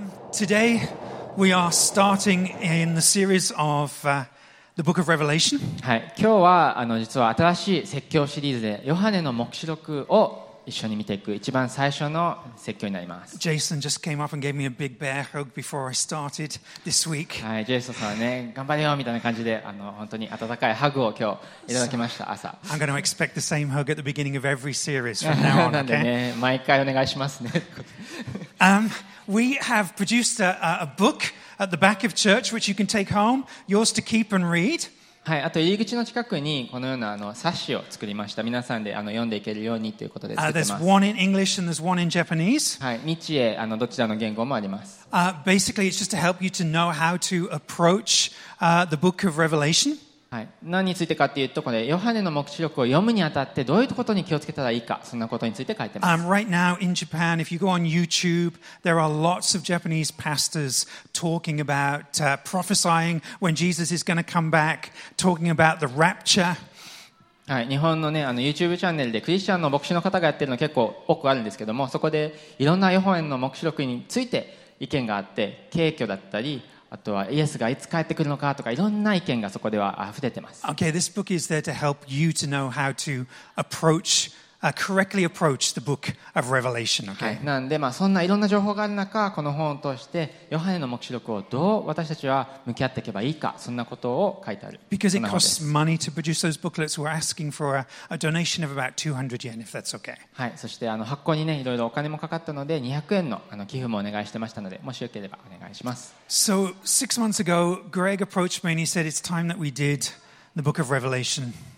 Um, today, we are starting in the series of uh, the book of Revelation. はい、今日はあの実は新しい説教シリーズでヨハネの黙示録を一緒に見ていく一番最初の説教になります。Jason just came up and gave me a big bear hug before I started this week. はい、ジェイソンさんはね、頑張れよみたいな感じで、あの本当に温かいハグを今日いただきました、朝。I'm going to expect the same hug at the beginning of every series from now on. なんで?ね、毎回お願いしますね。Um, we have produced a, a a book at the back of church which you can take home, yours to keep and read. はい、あと入り口の近くにこのようなあの冊子を作りました。皆さんであの読んでいけるようにということで Uh, 作って there's ます。 one in English and there's one in Japanese. はい、日英あのどちらの言語もあります。 Uh, basically, it's just to help you to know how to approach uh, the book of Revelation. はい、何についてかっていうとこれヨハネの黙示録を読むにあたってどういうことに気をつけたらいいかそんなことについて書いてます、Um, right now in Japan, if you go on YouTube, there are lots of Japanese pastors talking about uh, prophesying when Jesus is going to come back, talking about the rapture. はい、日本の,、ね、あの YouTube チャンネルでクリスチャンの牧師の方がやってるの結構多くあるんですけどもそこでいろんなヨハネの黙示録について意見があって軽挙だったりあとはイエスがいつ帰ってくるのかとかいろんな意見がそこでは溢れてます Okay, this book is there to help you to know how to approach, correctly approach the book of Revelation. は Okay. い、なんで、まあ、そんないろんな情報がある中この本を通してヨハネの黙示録をどう私たちは向き合っていけばいいかそんなことを書いてある Because そ it costs money to produce those booklets, we're asking for a, a donation of about 200 yen, if that's okay. はい、そしてあの発行にねいろいろお金もかかったので200円のあの寄付もお願いしてましたのでもしよければお願いします So, six months ago, Greg approached me and he said, It's time that we did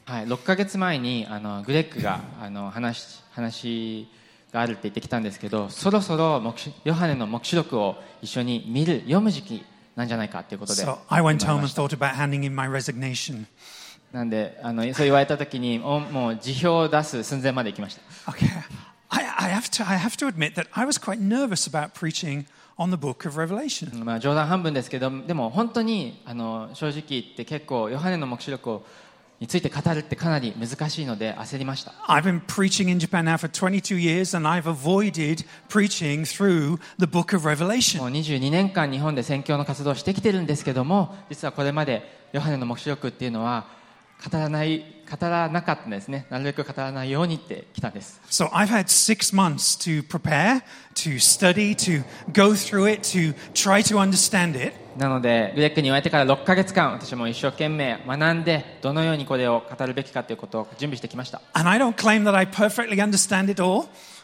はい、6か月前にあのグレッグがあの話,話があるって言ってきたんですけどそろそろヨハネの黙示録を一緒に見る読む時期なんじゃないかということで、なんであのそう言われた時におもう辞表を出す寸前まで行きました。I, I have to, I have to admit that I was quite nervous about preaching on the book of Revelation. まあ、冗談半分ですけどでも本当にあの正直言って結構ヨハネの黙示録をについて語るってかなり難しいので焦りました I've been preaching in Japan now for 22 years and I've avoided preaching through the book of も Revelation. う22年間日本で宣教の活動をしてきてるんですけども実はこれまでヨハネの黙示録っていうのは語らない語らなかったんですねなるべく語らないようにってきたんです So I've had six months to prepare, to study, to go through it, to try to understand it. なのでグレッグに言われてから6ヶ月間私も一生懸命学んでどのようにこれを語るべきかということを準備してきました And I don't claim that I perfectly understand it all,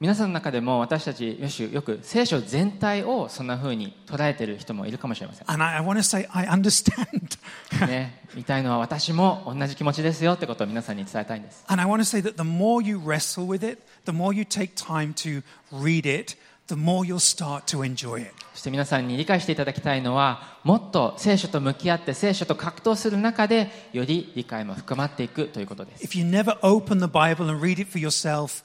皆さんの中でも私たちよしよく聖書全体をそんな風に捉えてる人もいるかもしれません And I, I want to say, I understand. ねみたいのは私も同じ気持ちですよってことを皆さんに伝えたいんです and I want to say that the more you wrestle with it, the more you take time to read it, the more you'll start to enjoy it. そして皆さんに理解していただきたいのはもっと聖書と向き合って聖書と格闘する中でより理解も深まっていくということです、If you never open the Bible and read it for yourself,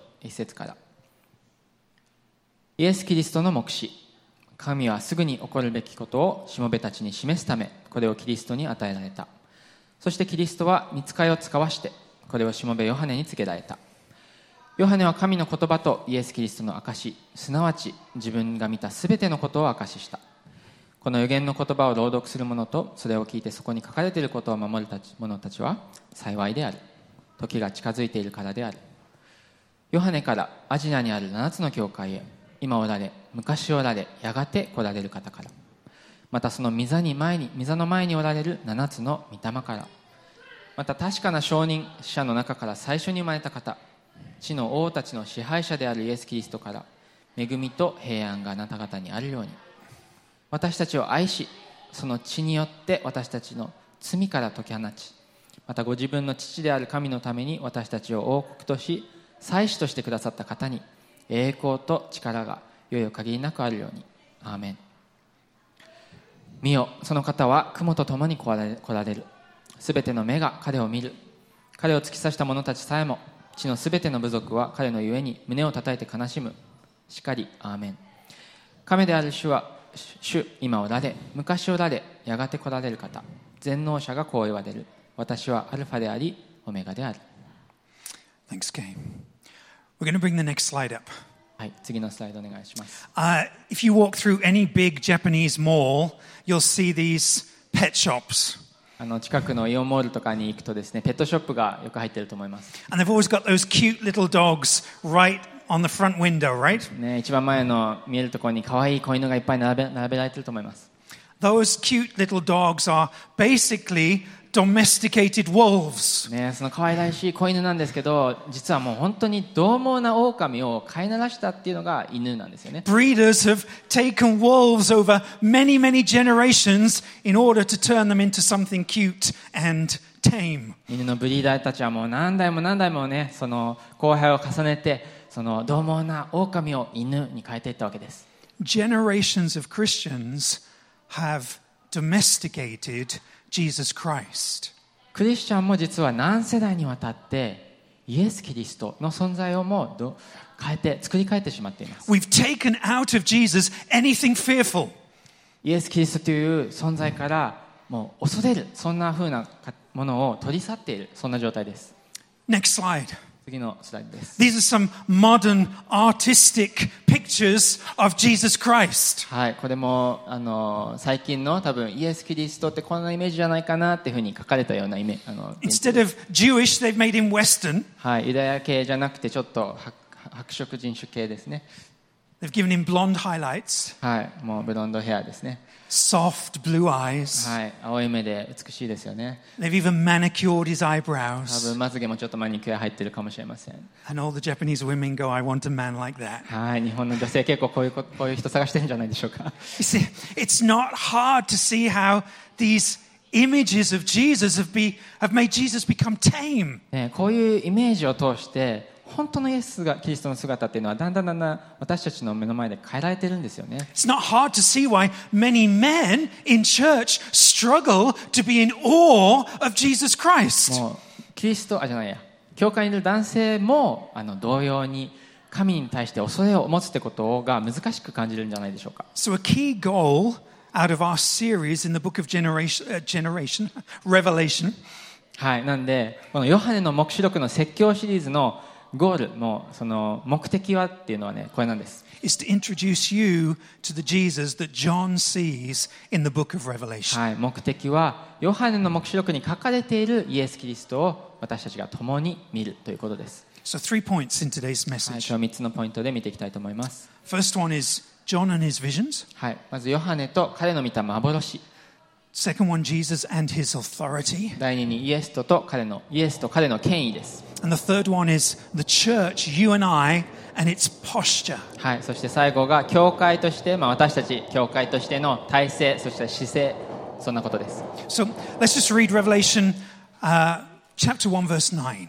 1節から。イエス・キリストの黙示。神はすぐに起こるべきことをしもべたちに示すため、これをキリストに与えられた。そしてキリストは見つかりを使わして、これをしもべヨハネに告げられた。ヨハネは神の言葉とイエス・キリストの証すなわち自分が見たすべてのことを証ししたこの予言の言葉を朗読する者とそれを聞いてそこに書かれていることを守る者たちは幸いである時が近づいているからであるヨハネからアジナにある7つの教会へ今おられ昔おられやがて来られる方から。またその御座に前に御座の前におられる7つの御霊から。また確かな証人者の中から最初に生まれた方地の王たちの支配者であるイエス・キリストから恵みと平安があなた方にあるように。私たちを愛しその血によって私たちの罪から解き放ちまたご自分の父である神のために私たちを王国とし祭司としてくださった方に栄光と力がよよ限りなくあるように。アーメン。見よその方は雲と共に来られ来られる。すべての目が彼を見る。彼を突き刺した者たちさえも地のすべての部族は彼のゆえに胸を叩いて悲しむ。しかりアーメン。神である主は主今おられ昔おられやがて来られる方。全能者がこう言われる。私はアルファでありオメガである。Thanks, Kay. We're going to bring the next slide up. はい次のスライドお願いします Uh, if you walk through any big Japanese mall, you'll see these pet shops. あの近くのイオンモールとかに行くとですねペットショップがよく入ってると思います And they've always got those cute little dogs right on the front window, right? ね一番前の見えるところに可愛い子犬がいっぱい並べ並べられてると思います Those cute little dogs are basically domesticated wolves. ね、その可愛らしい子犬なんですけど実はもう本当に獰猛な狼を飼いならしたっていうのが犬なんですよね Breeders have taken wolves over many, many generations in order to turn them into something cute and tame. 犬のブリーダーたちはもう何代も何代もねその後輩を重ねてその獰猛な狼を犬に変えていったわけです Generations of Christians have domesticated Jesus Christ. クリスチャンも実は何世代にわたってイエス・キリストの存在をもうど変えて作り変えてしまっています We've taken out of Jesus anything fearful. イエス・キリストという存在からもう恐れるそんな風なかものを取り去っているそんな状態です Next slide. 次のスライドです These are some modern artistic pictures of Jesus Christ. はい、これもあの最近の多分イエス・キリストってこんなイメージじゃないかなっていうふうに書かれたようなイメあの Instead of Jewish, they've made him Western. はい、ユダヤ系じゃなくてちょっと白白色人種系ですね They've given him blonde highlights, はいもうブロンドヘアですね soft blue eyes. はい青い目で美しいですよね They've even manicured his 多 eyebrows. 分まつげもちょっとマニキュア入ってるかもしれません And all the Japanese women go, I want a man like that. はい日本の女性結構こういうここういう人探してるんじゃないでしょうか You see, it's not hard to see how these images of Jesus have, be, have made Jesus become tame. ね、こういうイメージを通して 本当のイエスがキリストの姿っていうのはだんだんだんだん私たちの目の前で変えられてるんですよね It's not hard to see why many men in church struggle to be in awe of Jesus Christ. もうキリストあじゃないや教会にいる男性もあの同様に神に対して恐れを持つってことが難しく感じるんじゃないでしょうか So, a key goal out of our series in the book of generation, uh, generation Revelation, はいなんでこのヨハネの黙示録の説教シリーズのゴールもその目的はっていうのはねこれなんです is to introduce you to the Jesus that John sees in the book of Revelation. はい目的はヨハネの黙示録に書かれているイエス・キリストを私たちが共に見るということです So, three points in today's はい、message. 今日3つのポイントで見ていきたいと思います。First one is John and his visions. はい、まずヨハネと彼の見た幻。Second one, Jesus and his authority. 第二にイエスとと彼のイエスと彼の権威です。 And the third one is the church, you and I, and its posture. はい、そして最後が教会として、まあ、私たち教会としての体制、そして姿勢、そんなことです。 So let's just read Revelation uh, chapter 1, verse 9.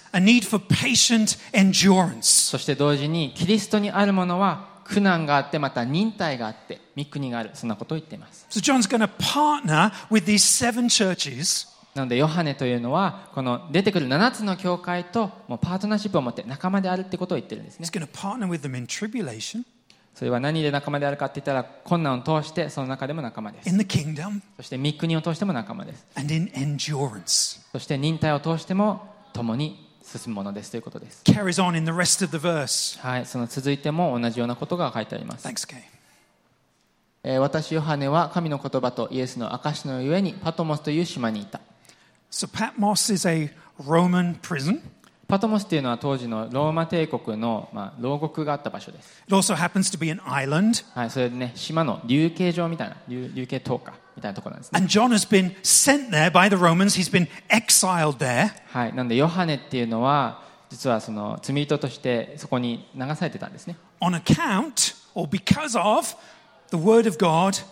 a need for patient endurance. そして同時にキリストにあるものは苦難があってまた忍耐があって御国があるそんなことを言っています So John's going to partner with these seven churches なのでヨハネというのはこの出てくる7つの教会ともうパートナーシップを持って仲間であるってことを言ってるんですね He's going to partner with them in tribulation. それは何で仲間であるかって言ったら困難を通してその中でも仲間です in the kingdom そして御国を通しても仲間です and in endurance. そして忍耐を通しても共に進むものですということです Carries on in the rest of the verse. はいその続いても同じようなことが書いてあります Thanks, Kay. えー私ヨハネは神の言葉とイエスの証のゆえにパトモスという島にいた So Patmos is a Roman prison. パトモスというのは当時のローマ帝国の、まあ、牢獄があった場所です、It also happens to be an island. はい、それでね島の流刑場みたいな流流刑島かみたいなところなんですね And John has been sent there by the Romans. He's been exiled there. はい、なのでヨハネっていうのは実はその罪人としてそこに流されてたんですね on account or because of the word of God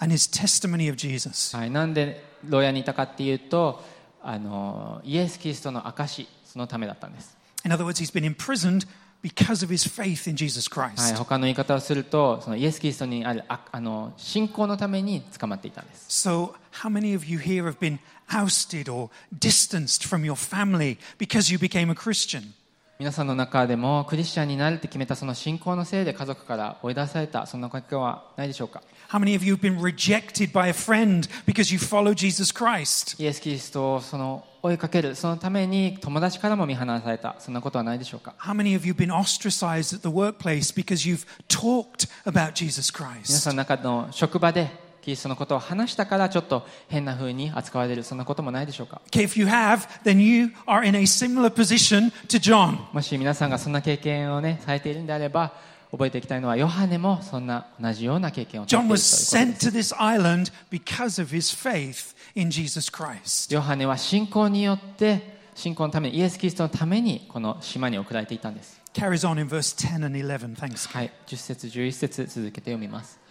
and his testimony of Jesus. はい、なんで牢屋にいたかっていうとあのイエス・キリストの証そのためだったんです、 In other words, he's been imprisoned because of his faith in Jesus はい、 Christ. 他の言い方をするとそのイエス・キリストにあるああの信仰のために捕まっていたんです So, how many of you here have been ousted or distanced from your family because you became a Christian? 皆さんの中でもクリスチャンになるって決めたその信仰のせいで家族から追い出されたそんな経験はないでしょうか How many of you have been rejected by a friend because you follow Jesus Christ? イエス・キリストをその追いかけるそのために友達からも見放されたそんなことはないでしょうか How many of you have been ostracized at the workplace because you've talked about Jesus 皆 Christ? さんの中の職場でキリストのことを話したからちょっと変な風に扱われるそんなこともないでしょうか？Okay, if you have, then you are in a similar position to John. もし皆さんがそんな経験をねされているんであれば覚えていきたいのはヨハネもそんな同じような経験を John ている was ということ sent です to this island because of his faith in Jesus Christ. ヨハネは信仰によって信仰のためにイエス・キリストのためにこの島に送られていたんです Carries on in verse 10 and 11. Thanks. はい、10節11節続けて読みます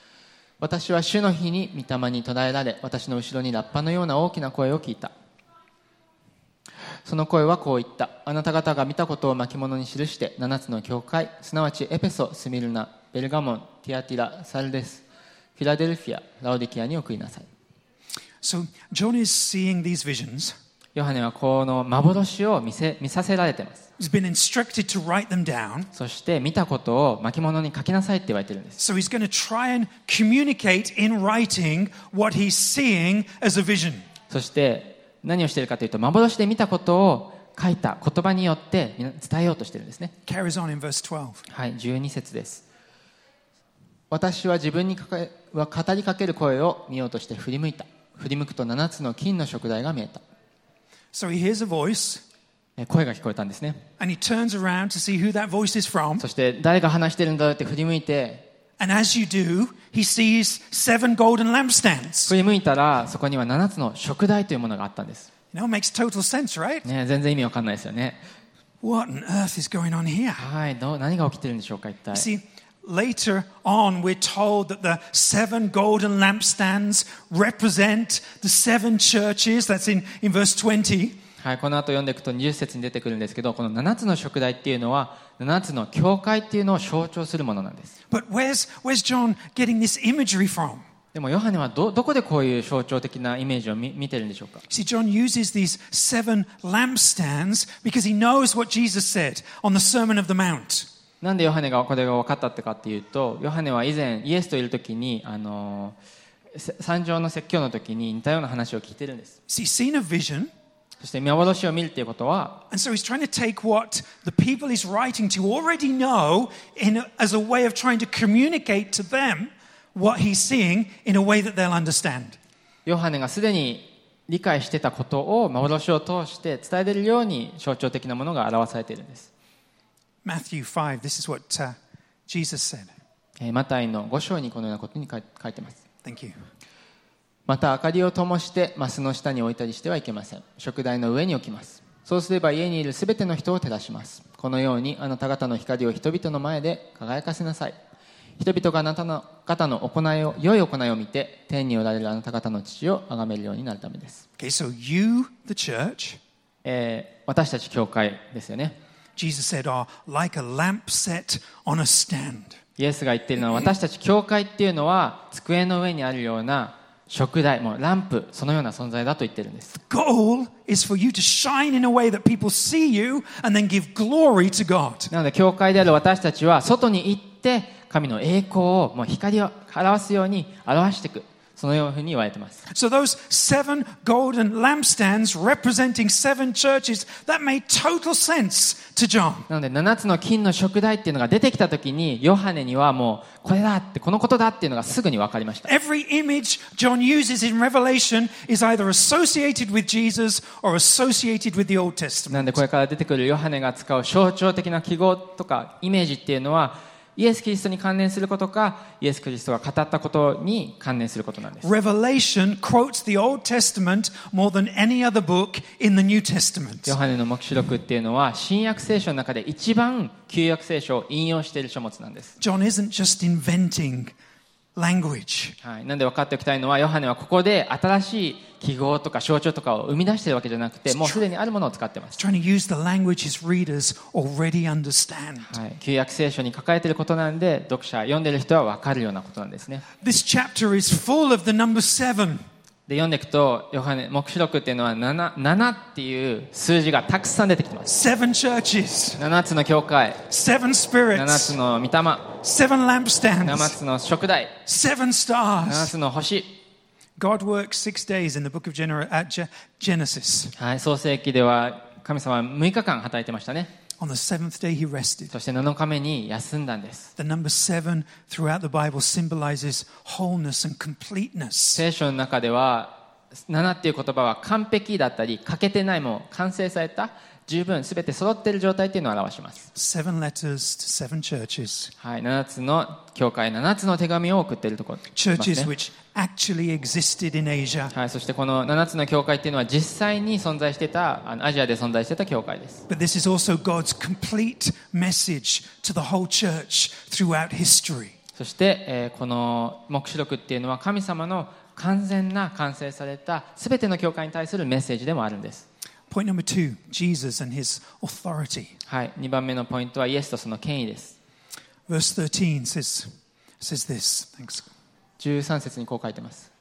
私は主の日に御霊に途絶えられ私の後ろにラッパのような大きな声を聞いた。その声はこう言った。あなた方が見たことを巻物に記して7つの教会すなわちエペソスミルナベルガモンティアティラサルデスフィラデルフィアラオディキアに送りなさい。So, John is seeing these visions. ヨハネはこの幻を見せ見させられています He's been instructed to write them down. そして見たことを巻物に書きなさいって言われてるんです So, he's going to try and communicate in writing what he's seeing as a vision. そして何をしているかというと幻で見たことを書いた言葉によって伝えようとしているんですね Carries on in verse 12. はい12節です私は自分にかかは語りかける声を見ようとして振り向いた振り向くと7つの金の食材が見えた声が聞こえたんですね。そして誰が話してるんだって振り向いて、振り向いたら、そこには7つの食材というものがあったんです。ね、全然意味わかんないですよね。はい、どう何が起きてるんでしょうか、一体。later on, we're told that the seven golden lampstands represent the seven churches. That's in, in verse 20. はい、この後読んでいくと20節に出てくるんですけどこの7つの食材っていうのは7つの教会っていうのを象徴するものなんです But where's, where's John getting this imagery from? でもヨハネはどどこでこういう象徴的なイメージを見見てるんでしょうか See, John uses these seven lampstands because he knows what Jesus said on the Sermon of the Mount. なんでヨハネがこれが分かったってかっていうとヨハネは以前イエスといる時にあのせ山上の説教の時に似たような話を聞いてるんです vision, そして幻を見るっていうことは and so he's trying to take what the people he's writing to already know in a, as a way of trying to communicate to them what he's seeing in a way that they'll understand. ヨハネがすでに理解してたことを幻を通して伝えれるように象徴的なものが表されているんです Matthew 5, this is what uh, Jesus said. えーマタイの5章にこのようなことに書い書いてます。Thank you. また明かりを灯してマスの下に置いたりしてはいけません。食台の上に置きます。そうすれば家にいるすべての人を照らします。このようにあなた方の光を人々の前で輝かせなさい。人々があなたの方の行いを良い行いを見て天におられるあなた方の父を崇めるようになるためです、Okay, so you, the church, えー私たち教会ですよね Jesus said, are like a lamp set on a stand. イエスが言っているのは私たち教会っていうのは机の上にあるような食台もうランプそのような存在だと言ってるんです Goal is for you to shine in a way that people see you and then give glory to God. なので教会である私たちは外に行って神の栄光をもう光を表すように表していくそのように言われています So those seven golden lampstands representing seven churches, that made total sense to John. なので7つの金の食台っていうのが出てきた時にヨハネにはもうこれだってこのことだっていうのがすぐに分かりました Every image John uses in Revelation is either associated with Jesus or associated with the Old なん Testament. でこれから出てくるヨハネが使う象徴的な記号とかイメージっていうのはイエス・キリストに関連することかイエス・キリストが語ったことに関連することなんです Revelation quotes the Old Testament more than any other book in the New Testament. ヨハネの黙示録っていうのは新約聖書の中で一番旧約聖書を引用している書物なんです、John isn't just inventing language. はい、なんで分かっておきたいのはヨハネはここで新しい記号とか象徴とかを生み出しているわけじゃなくてもうすでにあるものを使ってます trying to use the language his readers already understand. はい、旧約聖書に書かれていることなんで読者読んでる人は分かるようなことなんですね This chapter is full of the number seven. で読んでいくとヨハネ目視録っていうのは 7, 7っていう数字がたくさん出てきてます。7, つの教会。7, つの御霊。7, つの食台 7, つの星。はい創世記では神様は6日間働いてましたね。On the seventh day, he rested. そして7日目に休んだんです The number seven throughout the Bible symbolizes wholeness and completeness. 聖書の中では7っていう言葉は完璧だったり欠けてないもう完成された十分全て揃っている状態っていうのを表します Seven letters to seven churches. はい、7つの教会7つの手紙を送っているところます Churches ね which actually existed in Asia. はい、そしてこの7つの教会っていうのは実際に存在してたあのアジアで存在してた教会です But this is also God's complete message to the whole church throughout history. そして、えーこの黙示録っていうのは神様の完全な完成された全ての教会に対するメッセージでもあるんです Point number two Jesus and his authority. はい、2番目のポイントはイエスとその権威です Verse 13 says, says this. Thanks. 13節にこう書いてます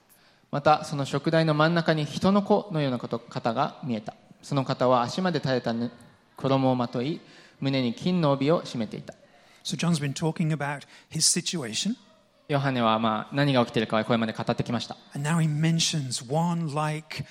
またその食台の真ん中に人の子のようなこと方が見えたその方は足まで垂れたぬ衣をまとい胸に金の帯を締めていた So John's been talking about his situation, ヨハネはまあ何が起きているかはこれまで語ってきました like.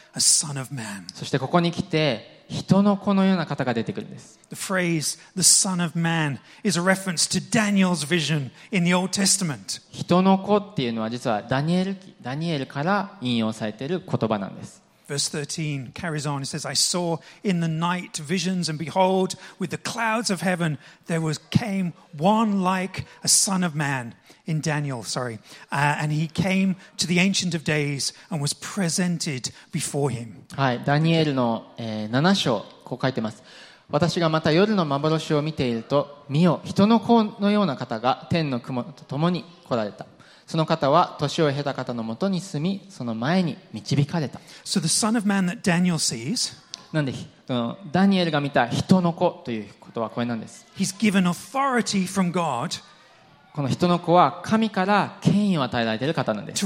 そしてここに来て人の子のような方が出てくるんです The phrase, the son of man, is a reference to Daniel's vision in the Old Testament. 人の子っていうのは実はダニエル記ダニエルから引用されている言葉なんです Verse 13 carries on. It says, I saw in the night visions, and behold, with the clouds of heaven, there was came one like a son of man in Daniel, sorry. Uh, and he came to the Ancient of Days and was presented before him. はい、ダニエルの、えー7章こう書いてます私がまた夜の幻を見ていると見よ人の子のような方が天の雲と共に来られたその方は年を経た方のもとに住みその前に導かれた So the son of man that Daniel sees, なんでダニエルが見た人の子ということはこれなんです he's given authority from God この人の子は神から権威を与えられている方なんです.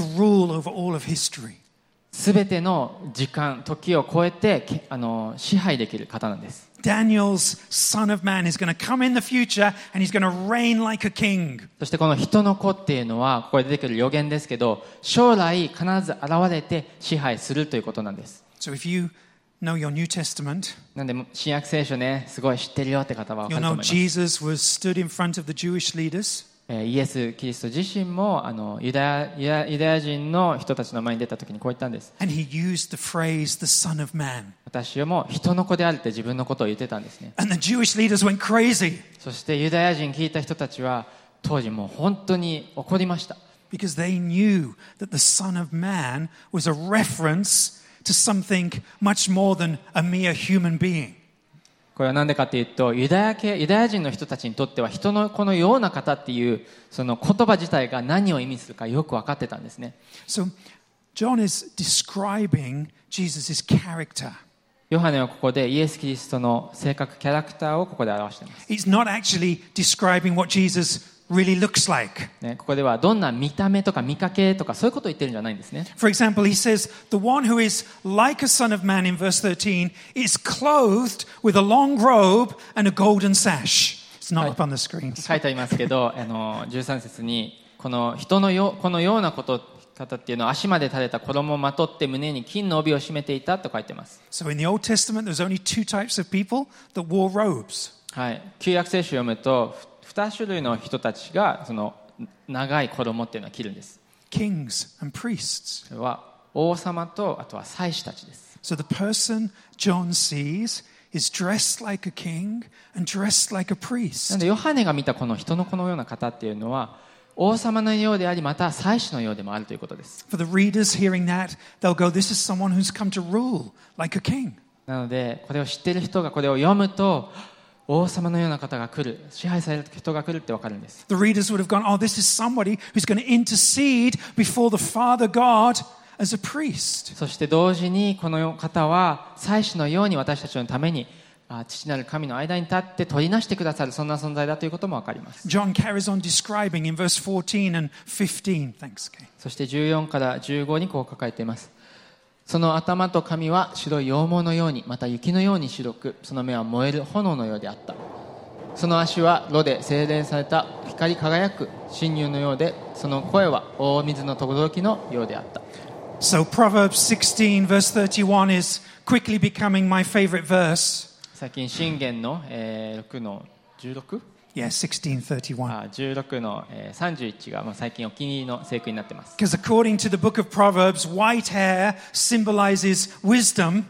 すべての時間時を超えてけあの支配できる方なんです Daniel's son of man is going to come in the future and he's going to reign like a king. そしてこの人の子っていうのはここで出てくる予言ですけど将来必ず現れて支配するということなんです So if you know your New Testament, なんで新約聖書ねすごい知ってるよって方は分かると know 思います、Jesus was stood in front of the Jewish leaders えーイエス・キリスト自身もあのユダヤユダヤ人の人たちの前に出た時にこう言ったんです and he used the phrase the son of man. 私はもう人の子であるって自分のことを言ってたんですね And the Jewish leaders went crazy そしてユダヤ人聞いた人たちは当時もう本当に怒りました because they knew that the son of man was a reference to something much more than a mere human being. これは何でかっていうとユダヤ系ユダヤ人の人たちにとっては人の子のような方っていうその言葉自体が何を意味するかよく分かってたんですね So John is describing Jesus' character. ヨハネはここでイエス・キリストの性格キャラクターをここで表しています、He's not actually describing what Jesus really looks like. ね、ここではどんな見た目とか見かけとかそういうことを言ってるんじゃないんですね For example, he says, The one who is like a son of man in verse 13 is clothed with a long robe and a golden sash. It's not はい up on the screens. 書いてありますけど、あの13節にこの人のよこのようなこと方っていうのは足まで垂れた衣をまとって胸に金の帯を締めていたと書いてます So in the Old Testament, there's only two types of people that wore robes. はい旧約聖書を読むと2種類の人たちがその長い衣っていうのを着るんです kings and priests. それは王様とあとは祭司たちです So the person John sees is dressed like a king and dressed like a な priest. のでヨハネが見たこの人のこのような方っていうのは王様のようでありまた祭司のようでもあるということです For the readers hearing that, they'll go, This is someone who's come to rule like a king. なのでこれを知っている人がこれを読むと王様のような方が来る支配される人が来るって分かるんです The readers would have gone, Oh, this is somebody who's going to intercede before the Father God as a priest. そして同時にこの方は祭司のように私たちのためにあ父なる神の間に立って取りなしてくださるそんな存在だということも分かります John carries on describing in verse 14 and 15. Thanks, Kay. そして14から15にこう書かれていますその頭と髪は白い羊毛のようにまた雪のように白くその目は燃える炎のようであったその足は炉で精錬された光り輝く真乳のようでその声は大水の轟のようであった So Proverbs 16, verse 31 is quickly becoming my favorite verse. 最近信玄の、えー6の 16? Yeah, 1631. あ16の、えー31が、まあ、最近お気に入りの聖句になってます Because according to the book of Proverbs, white hair symbolizes wisdom,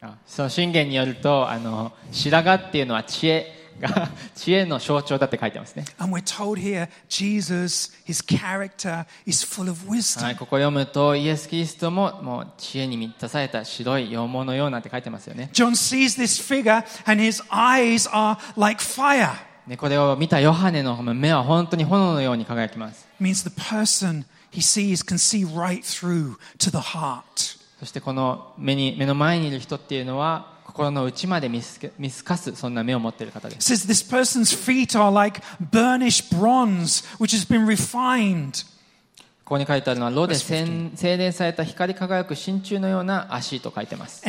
あその信玄によるとあの白髪っていうのは知恵が知恵の象徴だって書いてますね and we're told here Jesus, his character is full of は wisdom. い、ここ読むとイエス・キリストももう知恵に満たされた白い羊毛のようなって書いてますよね John sees this figure and his eyes are like fire. ね、これを見たヨハネの目は本当に炎のように輝きます。そしてこの目,に目の前にいる人っていうのは心の内まで見透,かすそんな目を持っている方です。This person's feet are like burnish bronze which has been refined. ここに書いてあるのは、炉で精錬された光り輝く真鍮のような足と書いてます。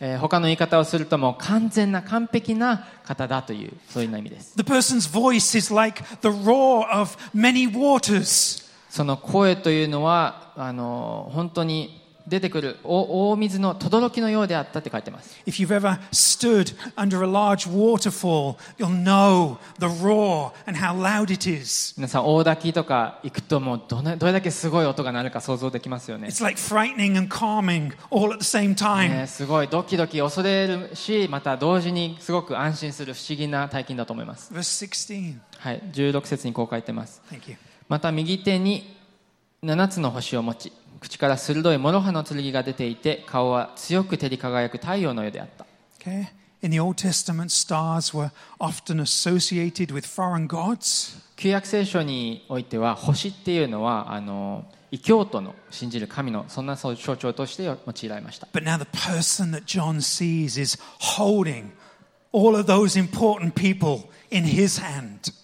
ええ、他の言い方をすると、も完全な完璧な方だという、そういう意味です。その声というのは、あの本当に出てくる大,大水の轟きのようであったって書いてます。Fall, 皆さん、大滝とか行くともうど,どれだけすごい音が鳴るか想像できますよね。すごいドキドキ恐れるし、また同時にすごく安心する不思議な体験だと思います。はい、16節にこう書いてます。また右手に7つの星を持ち。口から鋭い諸刃の剣が出ていて顔は強く照り輝く太陽のようであった Okay. In the Old Testament, stars were often associated with foreign gods. 旧約聖書においては星っていうのはあの異教徒の信じる神のそんな象徴として用いられました But now the person that John sees is holding all of those important people in his hand. し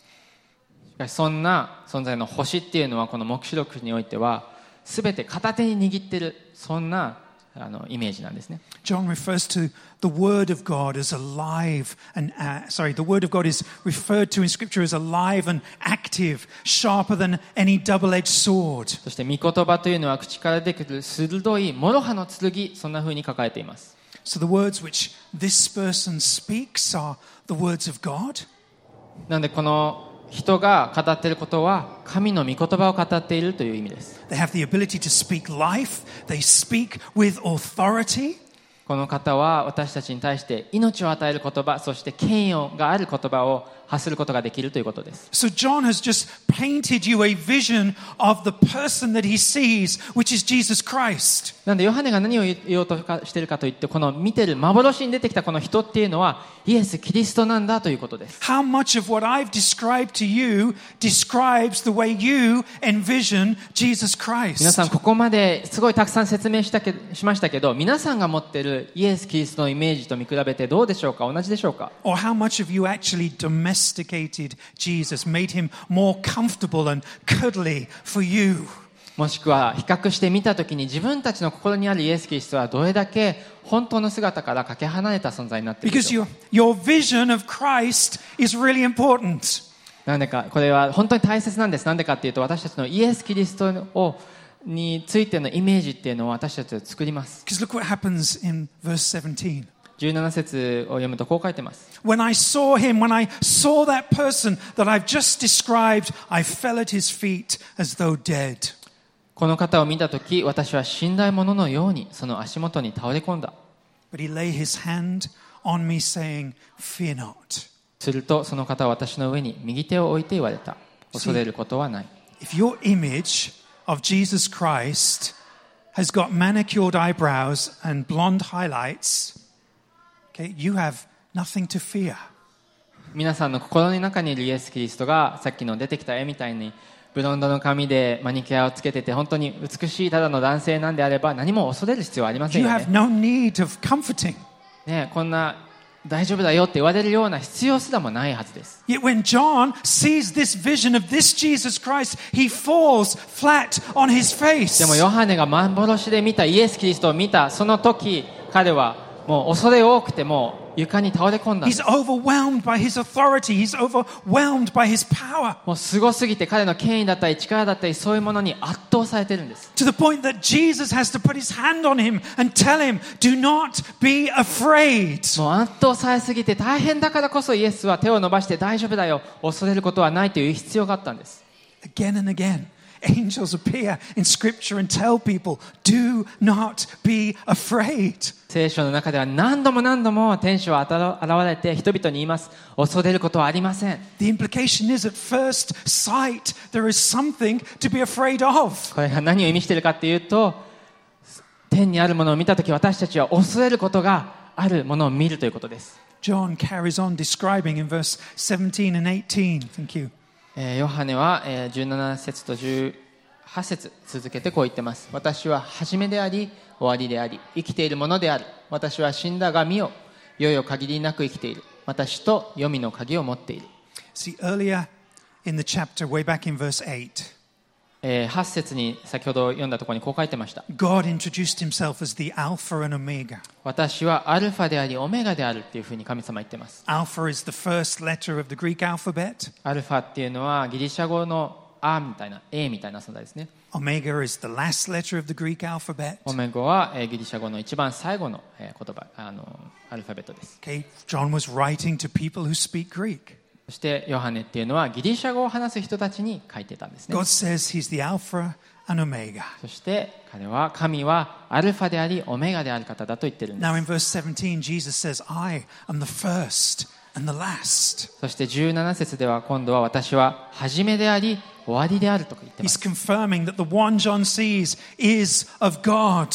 かしそんな存在の星っていうのはこの黙示録においては全て片手に握ってるそんなあのイメージなんですね John refers to the Word of God as alive and, uh, sorry, the Word of God is referred to in Scripture as alive and active, sharper than any double edged sword. そして御言葉というのは口から出てくる鋭い諸刃の剣そんな風に書かれています So the words which this person speaks are the words of God. なのでこの 人が語っていることは神の御言葉を語っているという意味です They have the ability to speak life, they speak with authority. この方は私たちに対して命を与える言葉そして権威がある言葉を発することができるということです So John has just painted you a vision of the person that he sees, which is Jesus Christ. なのでヨハネが何を言おうとしているかといってこの見てる幻に出てきたこの人っていうのはイエス・キリストなんだということです How much of what I've described to you describes the way you envision Jesus 皆さん Christ? ここまですごいたくさん説明したけしましたけど皆さんが持っているイエス・キリストのイメージと見比べてどうでしょうか同じでしょうか Or how much of you actually もしくは比較してみたときに自分たちの心にあるイエス・キリストはどれだけ本当の姿からかけ離れた存在になっているか？なんでか、これは本当に大切なんです。なんでかっていうと私たちのイエス・キリストをについてのイメージっていうのを私たちは作ります。17節を読むとこう書いてます When I saw him, when I saw that person that I've just described, I fell at his feet as though dead. この方を見たとき私は死んだ者のようにその足元に倒れ込んだ But he lay his hand on me, saying, Fear not. するとその方は私の上に右手を置いて言われた恐れることはない If your image of Jesus Christ has got manicured eyebrows and blonde highlights, okay, you have nothing to fear. 皆さんの心の中にいるイエス・キリストがさっきの出てきた絵みたいにブロンドの髪でマニキュアをつけてて本当に美しいただの男性なんであれば何も恐れる必要はありません You よ have ね no need of comforting. ねこんな大丈夫だよって言われるような必要すらもないはずです Yet when John sees this vision of this Jesus Christ, he falls flat on his でも face. ヨハネが幻で見たイエス・キリストを見たその時彼はもう恐れ多くてもう床に倒れ込んだんで He's す overwhelmed by his authority. He's overwhelmed by his power もうすごすぎて彼の権威だったり力だったりそういうものに圧倒されてるんです to the point that Jesus has to put his hand on him and tell him, Do not be afraid. もう圧倒されすぎて大変だからこそイエスは手を伸ばして大丈夫だよ恐れることはないという必要があったんです Again and again, angels appear in scripture and tell people, Do not be afraid. 聖書の中では何度も何度も天使は現れて人々に言います恐れることはありません The implication is at first sight, there is something to be afraid of. これが何を意味しているかっていうと天にあるものを見た時私たちは恐れることがあるものを見るということです、John carries on describing in verse 17 and 18. Thank you. えヨハネは、え17節と18節続けてこう言ってます。私は初めであり終わりであり生きているものである。私は死んだが見よいよいよ限りなく生きている。私と黄泉の鍵を持っている。See, earlier in the chapter, way back in verse 8, 8節に先ほど読んだところにこう書いてました。私はアルファであり、オメガであるっていうふうに神様言ってます。アルファっていうのはギリシャ語のアみたいな、A みたいな存在ですね。オメガはギリシャ語の一番最後の言葉、あのアルファベットです。そしてヨハネっていうのはギリシャ語を話す人たちに書いてたんですね.そして彼は神はアルファでありオメガである方だと言ってるんです Now in verse 17, Jesus says, I am the first and the last. そして17節では今度は私は初めであり終わりであると言ってま He's す confirming that the one John sees is of God.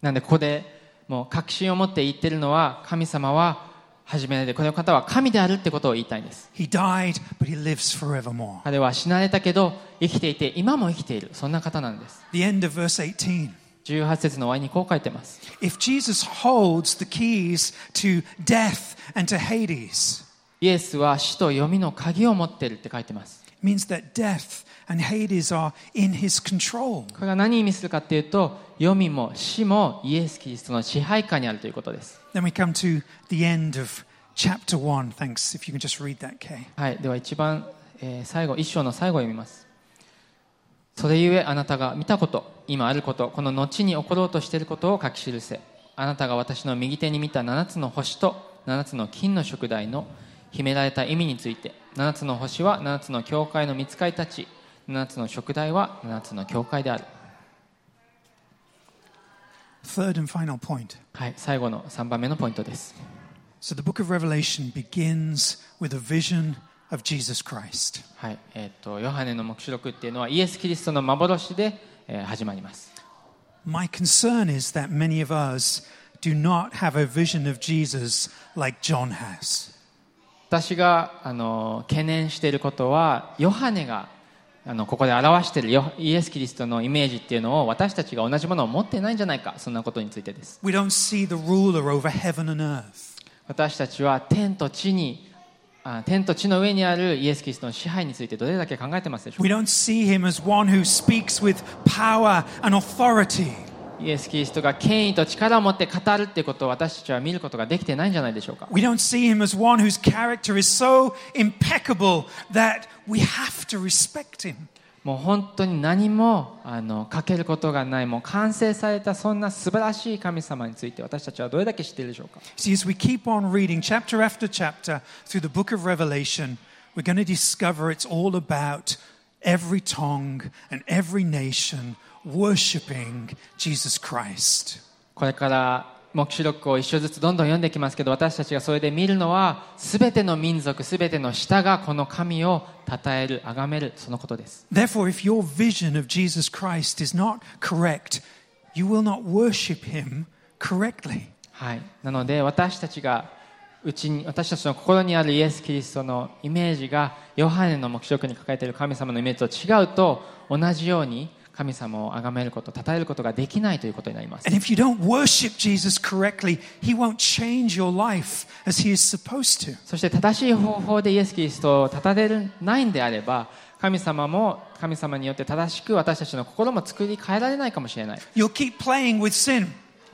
なんでここでもう確信を持って言ってるのは神様は初めでこの方は神であるってことを言いたいんです He died, but he lives forevermore. 彼は死なれたけど生きていて今も生きているそんな方なんです The end of verse 18. 18節の終わりにこう書いてます If Jesus holds the keys to death and to Hades, イエスは死と読みの鍵を持っているって書いてます it means that death and Hades are in his control. これが何を意味するかっていうと読みも死もイエス・キリストの支配下にあるということです Then we come to the end of chapter 1. Thanks. If you can just read that, Kay. はい、では一番、えー最後一章の最後を読みますそれゆえあなたが見たこと今あることこの後に起ころうとしていることを書き記せあなたが私の右手に見た7つの星と7つの金の燭台の秘められた意味について7つの星は7つの教会の見つかりたち7つの燭台は7つの教会である Third and final point. はい最後の3番目のポイントです So the book of Revelation begins with a vision of Jesus Christ. はいえー、とヨハネの黙示録っていうのはイエス・キリストの幻で、えー始まります My concern is that many of us do not have a vision of Jesus like John has. 私があの懸念していることはヨハネが あのここで表しているヨイエス・キリストのイメージっていうのを私たちが同じものを持ってないんじゃないかそんなことについてです We don't see the ruler over heaven and earth. 私たちは天と地にあ天と地の上にあるイエス・キリストの支配についてどれだけ考えてますでしょう We don't see him as one who speaks with power and authority. かイエス・キリストが権威と力を持って語るっていうことを私たちは見ることができてないんじゃないでしょうか We don't see him as one whose character is so impeccable that we have to respect him. もう本当に何もあのかけることがないもう完成されたそんな素晴らしい神様について私たちはどれだけ知っているでしょうか See, as we keep on reading chapter after chapter through the book of Revelation, we're going to discover it's all about every tongue and every nation Worshiping Jesus Christ. これから黙示録を一章ずつどんどん読んでいきますけど私たちがそれで見るのは全ての民族全ての舌がこの神を称える崇めるそのことです Therefore, if your vision of Jesus Christ is not correct, you will not worship him correctly. はい、なので私たちがうちに私たちの心にあるイエス・キリストのイメージがヨハネの黙示録に書かれている神様のイメージと違うと同じように神様を崇めること称えることができないということになります And if you don't worship Jesus correctly, he won't change your life as he is supposed to. そして正しい方法でイエス・キリストを称えれないんであれば神様も神様によって正しく私たちの心も作り変えられないかもしれない You'll keep playing with sin.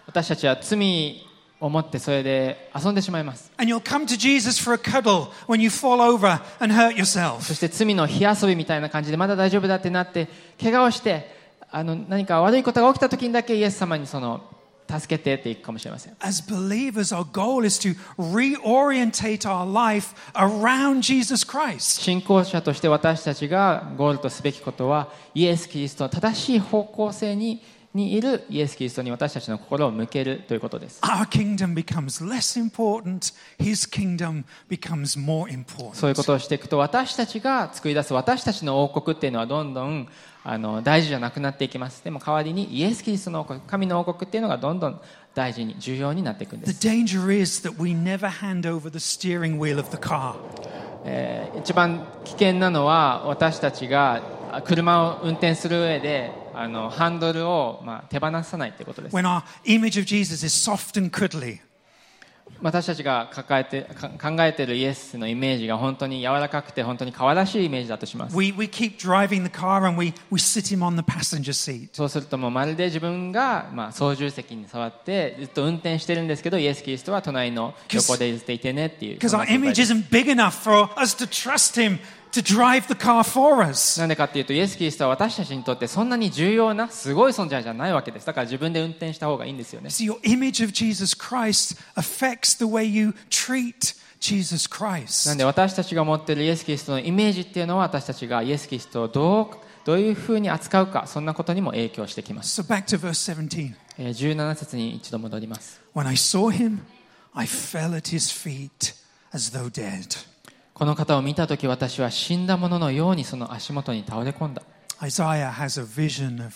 私たちは罪を持ってそれで遊んでしまいます And you'll come to Jesus for a cuddle when you fall over and hurt そ.して罪の火遊びみたいな感じでまだ大丈夫だってなって怪我をしてあの何か悪いことが起きた時にだけイエス様にその助けてっていくかもしれません As believers, our goal is to reorientate our life around Jesus Christ. 信仰者として私たちがゴールとすべきことはイエス・キリストの正しい方向性ににいるイエス・キリストに私たちの心を向けるということです Our kingdom becomes less important, his kingdom becomes more そういうこ.とをしていくと私たちが作り出す私たちの王国っていうのはどんどんあの大事じゃなくなっていきますでも代わりにイエス・キリストの王国神の王国っていうのがどんどん大事に重要になっていくんで The す danger is that we never hand over the steering wheel of the car. えー一番危険なのは私たちがあ車を運転する上であのハンドルを、まあ、手放さないということです When our image of Jesus is soft and cuddly. 私たちが抱えてか考えているイエスのイメージが本当に柔らかくて本当に可愛らしいイメージだとします We, we keep driving the car and we, we sit him on the passenger seat. そうするともうまるで自分が、まあ、操縦席に座ってずっと運転してるんですけどイエス・キリストは隣の横でずっといてねっていう Because そん our な存在 image です isn't big enough for us to trust him to drive the car for us. なんでかっていうとイエス・キリストは私たちにとってそんなに重要なすごい存在じゃないわけですだから自分で運転した方がいいんですよね See, your image of Jesus Christ affects the way you treat Jesus なん Christ. で私たちが持っているイエス・キリストのイメージっていうのは私たちがイエス・キリストをどうどういうふうに扱うかそんなことにも影響してきます、So back to verse 17. えー17節に一度戻ります When I saw him, I fell at his feet as though dead. この方を見た時私は死んだ者のようにその足元に倒れ込んだ Isaiah has a vision of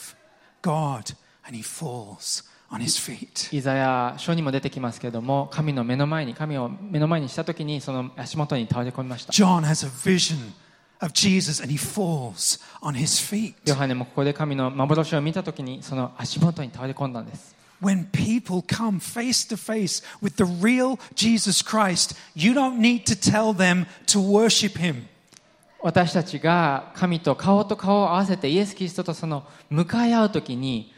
God and he falls on his feet. イザヤ書にも出てきますけれども神の目の前に神を目の前にした時にその足元に倒れ込みました John has a vision of Jesus and he falls on his feet. ヨハネもここで神の幻を見た時にその足元に倒れ込んだんです When people come face to face with the real Jesus Christ, you don't need to tell them to worship him. 私たちが神と顔と顔を合わせてイエス・キリストとその向かい合う時に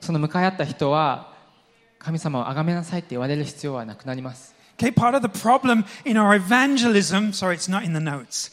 その向かい合った人は神様を崇めなさいって言われる必要はなくなります Okay, part of the problem in our evangelism, sorry, it's not in the notes.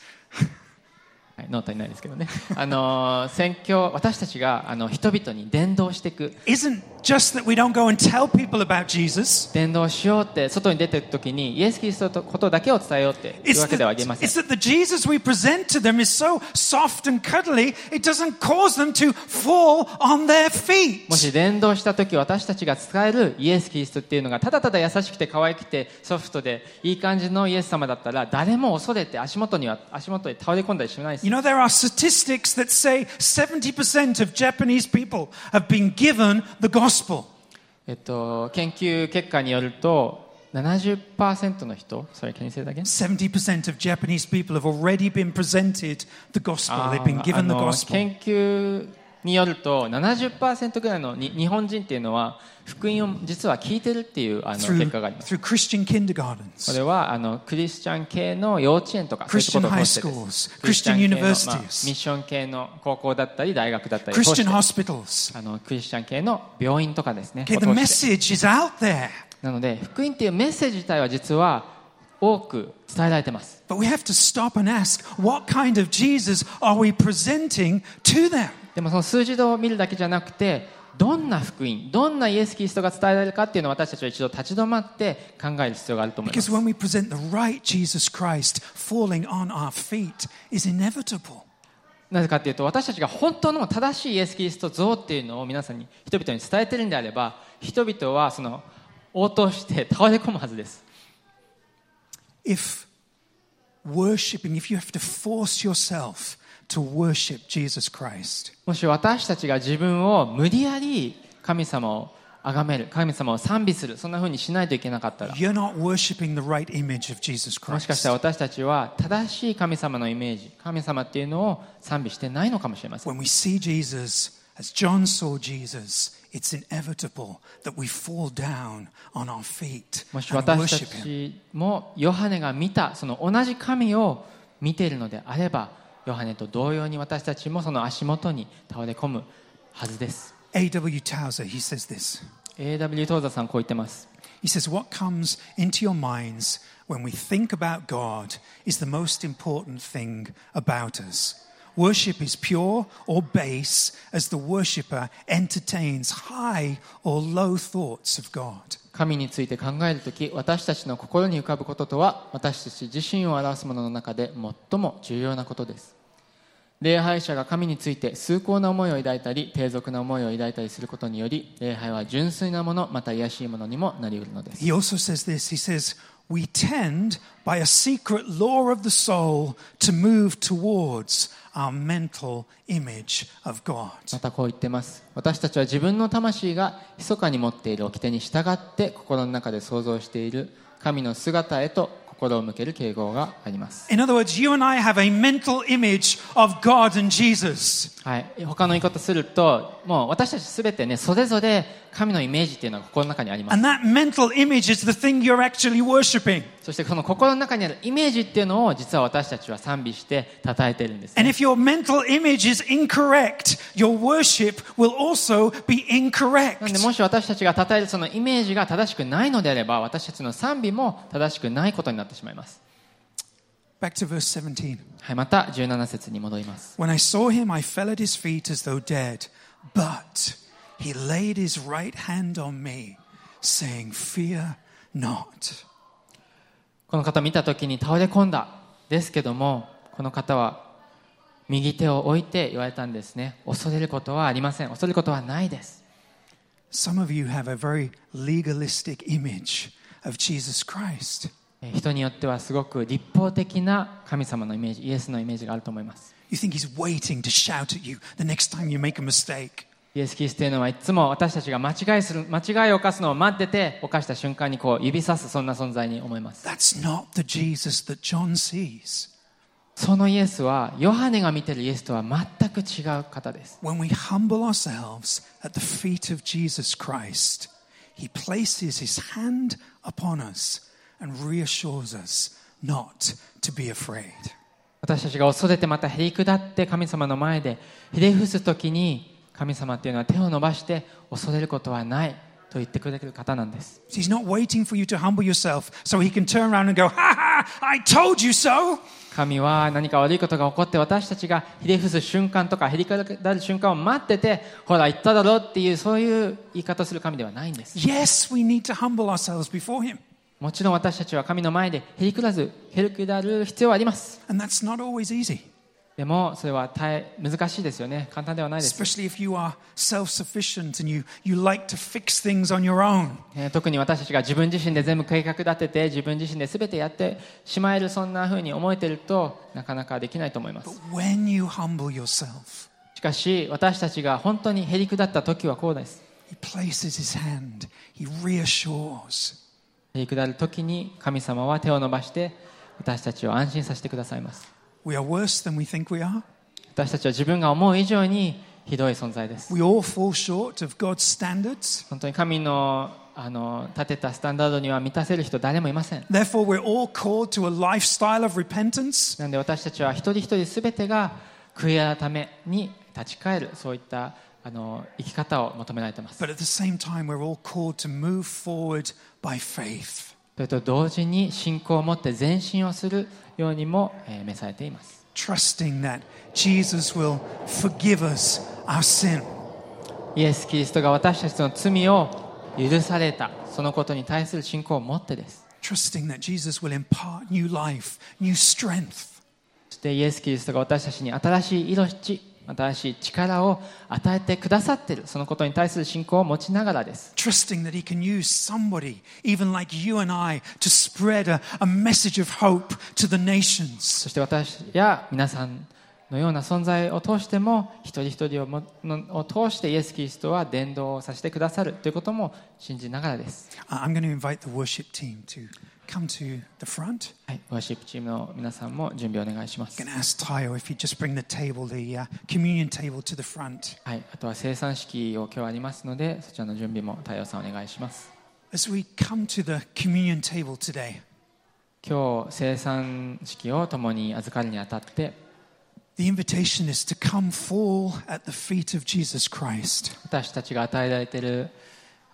はい、ノートにないですけどね あの宣教私たちがあの人々に伝道していく Isn't just that we don't go and tell people about Jesus. 伝道しようって外に出てる時にイエス・キリストのことだけを伝えようっていうわけではありません it's that the Jesus we present to them is so soft and cuddly, it doesn't cause them to fall on their も feet. し伝道した時私たちが使えるイエス・キリストっていうのがただただ優しくて可愛くてソフトでいい感じのイエス様だったら誰も恐れて足元には足元に倒れ込んだりしないです know, there are statistics that say 70% of Japanese people have been given the gospel. えっと、研究結果によると70%の人それ can you say that again? 70% of Japanese people have already been presented the gospel. They've been あ given the の gospel. 研究 によると70%ぐらいのに日本人っていうのは福音を実は聞いてるっていうあの結果があります。kindergartens, れはあのクリスチャン系の幼稚園とかそういうとこ Christian ろを high 通してです。schools, クリスチャン Christian 系のまあミッション系の高校だったり大学だったりを通 Christian して hospitals. あのクリスチャン系の病院とかですね Okay, なので福音っていうメッセージ自体は実は多く伝えられてます but we have to stop and ask, what kind of Jesus are we presenting to them? でもその数字を見るだけじゃなくてどんな福音どんなイエス・キリストが伝えられるかっていうのを私たちは一度立ち止まって考える必要があると思いま Because す when we present the right Jesus Christ falling on our feet is inevitable. なぜかっていうと私たちが本当の正しいイエス・キリスト像っていうのを皆さんに人々に伝えてるんであれば人々はその応答して倒れ込むはずです If worshiping, if you have to force yourself to worship Jesus Christ, もし私たちが自分を無理やり神様を崇める神様を賛美するそんな風にしないといけなかったら you're not worshiping the right image of Jesus もしかした Christ. ら私たちは正しい神様のイメージ神様っていうのを賛美してないのかもしれません When we see Jesus as John saw Jesus, it's inevitable that we fall down on our feet もし and 私 worship た Him. ちもヨハネが見たその同じ神を見ているのであればヨハネと同様に私たちもその足元に倒れ込むはずです A.W. Towser, he says this. A.W. トーザさんこう言ってます He says, What comes into your minds when we think about God is the most important thing about us. Worship is pure or base as the worshiper entertains high or low thoughts of God. 神について考えるとき私たちの心に浮かぶこととは私たち自身を表すものの中で最も重要なことです。礼拝者が神について崇高な思いを抱いたり低俗な思いを抱いたりすることにより礼拝は純粋なものまた癒しいものにもなりうるのです。He also says this. He says, We tend by a secret law of the soul to move towards our mental image of God. またこう言ってます私たちは自分の魂が密かに持っている掟に従って心の中で想像している神の姿へと心を向ける傾向があります In other words, you and I have a mental image of God and Jesus. はい、他の言い方するともう私たちすべてねそれぞれ神のイメージっていうのが心の中にあります And that mental image is the thing you're actually worshiping. そしてその心の中にあるイメージっていうのを実は私たちは賛美して称えているんです、And ね、if your mental image is incorrect, your worship will also be なんで incorrect. もし私たちが称えるそのイメージが正しくないのであれば私たちの賛美も正しくないことになってしまいます、Back to verse 17. はい、また17節に戻ります When I saw him, I fell at his feet as though dead. But he laid his right hand on me, saying, Fear not. この方見た時に倒れ込んだですけどもこの方は右手を置いて言われたんですね恐れることはありません恐れることはないです Some of you have a very legalistic image of Jesus Christ. えー人によってはすごく立法的な神様のイメージイエスのイメージがあると思います You think he's waiting to shout at you the next time you make a mistake. イエス・キリストというのはいつも私たちが間違いする間違いを犯すのを待ってて犯した瞬間にこう指さすそんな存在に思います That's not the Jesus that John sees. そのイエスはヨハネが見てるイエスとは全く違う方です When we humble ourselves at the feet of Jesus Christ, he places his hand upon us and reassures us not to be afraid. 私たちが恐れてまたへり下って神様の前でひれ伏す時に神様っていうのは手を伸ばして恐れることはないと言ってくれる方なんです He's not waiting for you to humble yourself so he can turn around and go, Ha ha, I told you so. 神は何か悪いことが起こって私たちがひれ伏す瞬間とかへり下る瞬間を待っててほら言っただろうっていうそういう言い方をする神ではないんです Yes, we need to humble ourselves before him. もちろん私たちは神の前でへりくらずへりくだる必要はあります And that's not always easy, でもそれは大難しいですよね。簡単ではないです、especially if you are and you, you like to fix things on your own. えー特に私たちが自分自身で全部計画立てて自分自身で全てやってしまえるそんな風に思えてるとなかなかできないと思いま But す when you humble yourself, しかし私たちが本当にへりくだった時はこうです。He places his hand, he reassures. へりくだる時に神様は手を伸ばして私たちを安心させてくださいます私たちは自分が思う以上にひどい存在です。本当に神の,あの立てたスタンダードには満たせる人誰もいません。なので私たちは一人一人すべてが悔い改めに立ち返る、そういったあの生き方を求められています。それと同時に信仰を持って前進をするようにも、えー召されています trusting that Jesus will forgive us our sin. イエス・キリストが私たちの罪を許されたそのことに対する信仰を持ってです Trusting that Jesus will impart new life, new strength. そしてイエス・キリストが私たちに新しい命新しい力を与えてくださっているそのことに対する信仰を持ちながらです Trusting that He can use somebody, even like you and I, to spread a, a message of hope to the nations. そして私や皆さんのような存在を通しても一人一人を,もを通してイエス・キリストは伝道をさせてくださるということも信じながらです。ワーシップチームの皆さんも準備お願いします。はい、あとは生産式を今日ありますのでそちらの準備も太陽さんお願いします。今日生産式を共に預かるにあたって the invitation is to come fall at the feet of Jesus Christ. 私たちが与えられている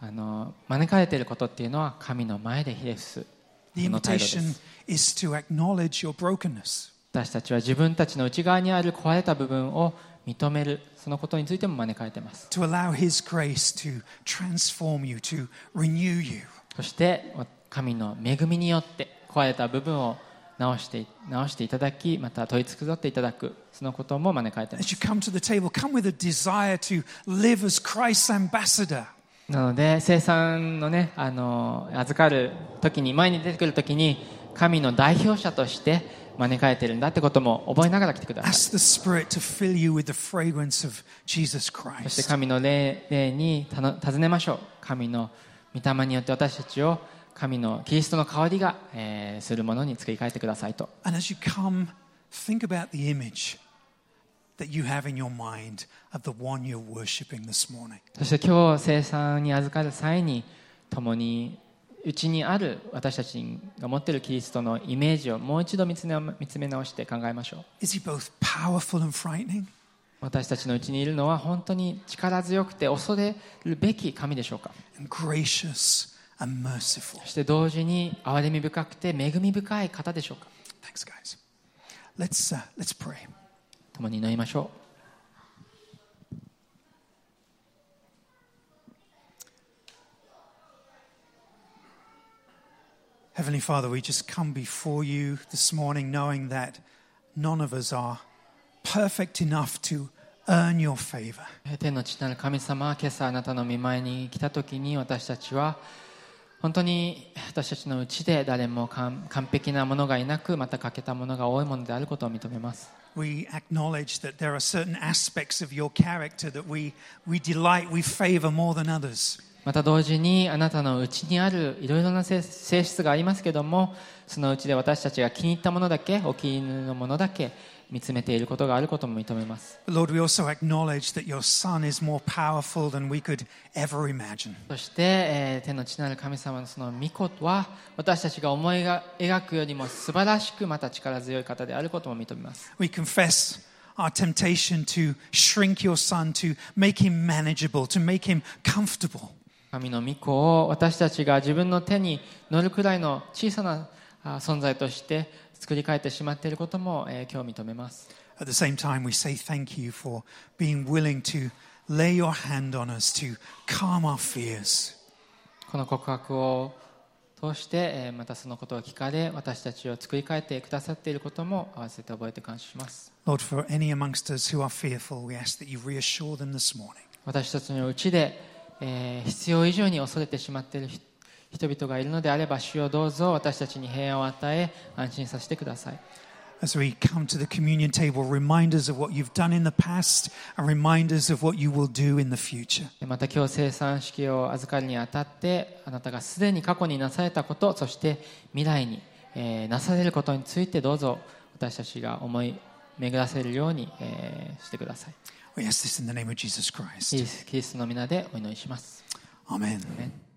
あの招かれていることっていうのは神の前でひれ伏す The invitation す is to acknowledge your brokenness, 私たちは自分たちの内側にある壊れた部分を認めるそのことについても招かれています to allow His grace to transform you, to renew you. そして神の恵みによって壊れた部分を直して直していただきまた問い繕っていただくそのことも招かれています you come to the table, come with a desire to live as Christ's ambassador. なので生産のねあの預かる時に前に出てくる時に神の代表者として招かれているんだってことも覚えながら来てくださいそして.神の霊霊にたの尋ねましょう神の御霊によって私たちを神のキリストの香りが、えーするものに作り変えてくださいと And as you come, think about the image that you have in your mind of the one you're worshiping this morning. そして今日生産に預かる際に共にうちにある私たちが持っているキリストのイメージをもう一度見つめ見つめ直して考えましょう Is he both powerful and frightening? 私たちのうちにいるのは本当に力強くて恐れるべき神でしょうか and gracious. そして同時に憐れみ深くて恵み深い方でしょうか Thanks, guys. Let's, uh, let's pray. 共に祈りましょ Heavenly Father, we just come before you this morning knowing that none of us are perfect enough to earn your favor. う天の父なる神様今朝あなたの見舞いに来た時に私たちは本当に私たちのうちで誰も完完璧なものがいなくまた欠けたものが多いものであることを認めます We acknowledge that there are certain aspects of your character that we, we delight, we favor more than others. また同時にあなたのうちにあるいろいろな性質がありますけどもそのうちで私たちが気に入ったものだけお気に入りのものだけ見つめていることがあることも認めます。そして、えー、天の地なる神様のその御子は私たちが思いが描くよりも素晴らしくまた力強い方であることも認めます。We confess our temptation to shrink your son to make him manageable to make him comfortable. 神の御子を私たちが自分の手に乗るくらいの小さなあ存在として作り変えてしまっていることも、えー今日認めます At the same time, we say thank you for being willing to lay your hand on us to calm our fears. この告白を通して、えーまたそのことを聞かれ私たちを作り変えてくださっていることも合わせて覚えて感謝します Lord, for any amongst us who are fearful, we ask that you reassure them this morning. 私たちのうちで、えー必要以上に恐れてしまっている人人々がいるのであれば主よどうぞ私たちに平安を与え安心させてください As we come to the communion table, remind us of what you've done in the past and remind us of what you will do in the future. でまた今日生産式を預かるにあたってあなたがすでに過去になされたことそして未来に、えーなされることについてどうぞ私たちが思い巡らせるように、えーしてください We ask this in the name of Jesus キ Christ. リスキリストの皆でお祈りします Amen. アメン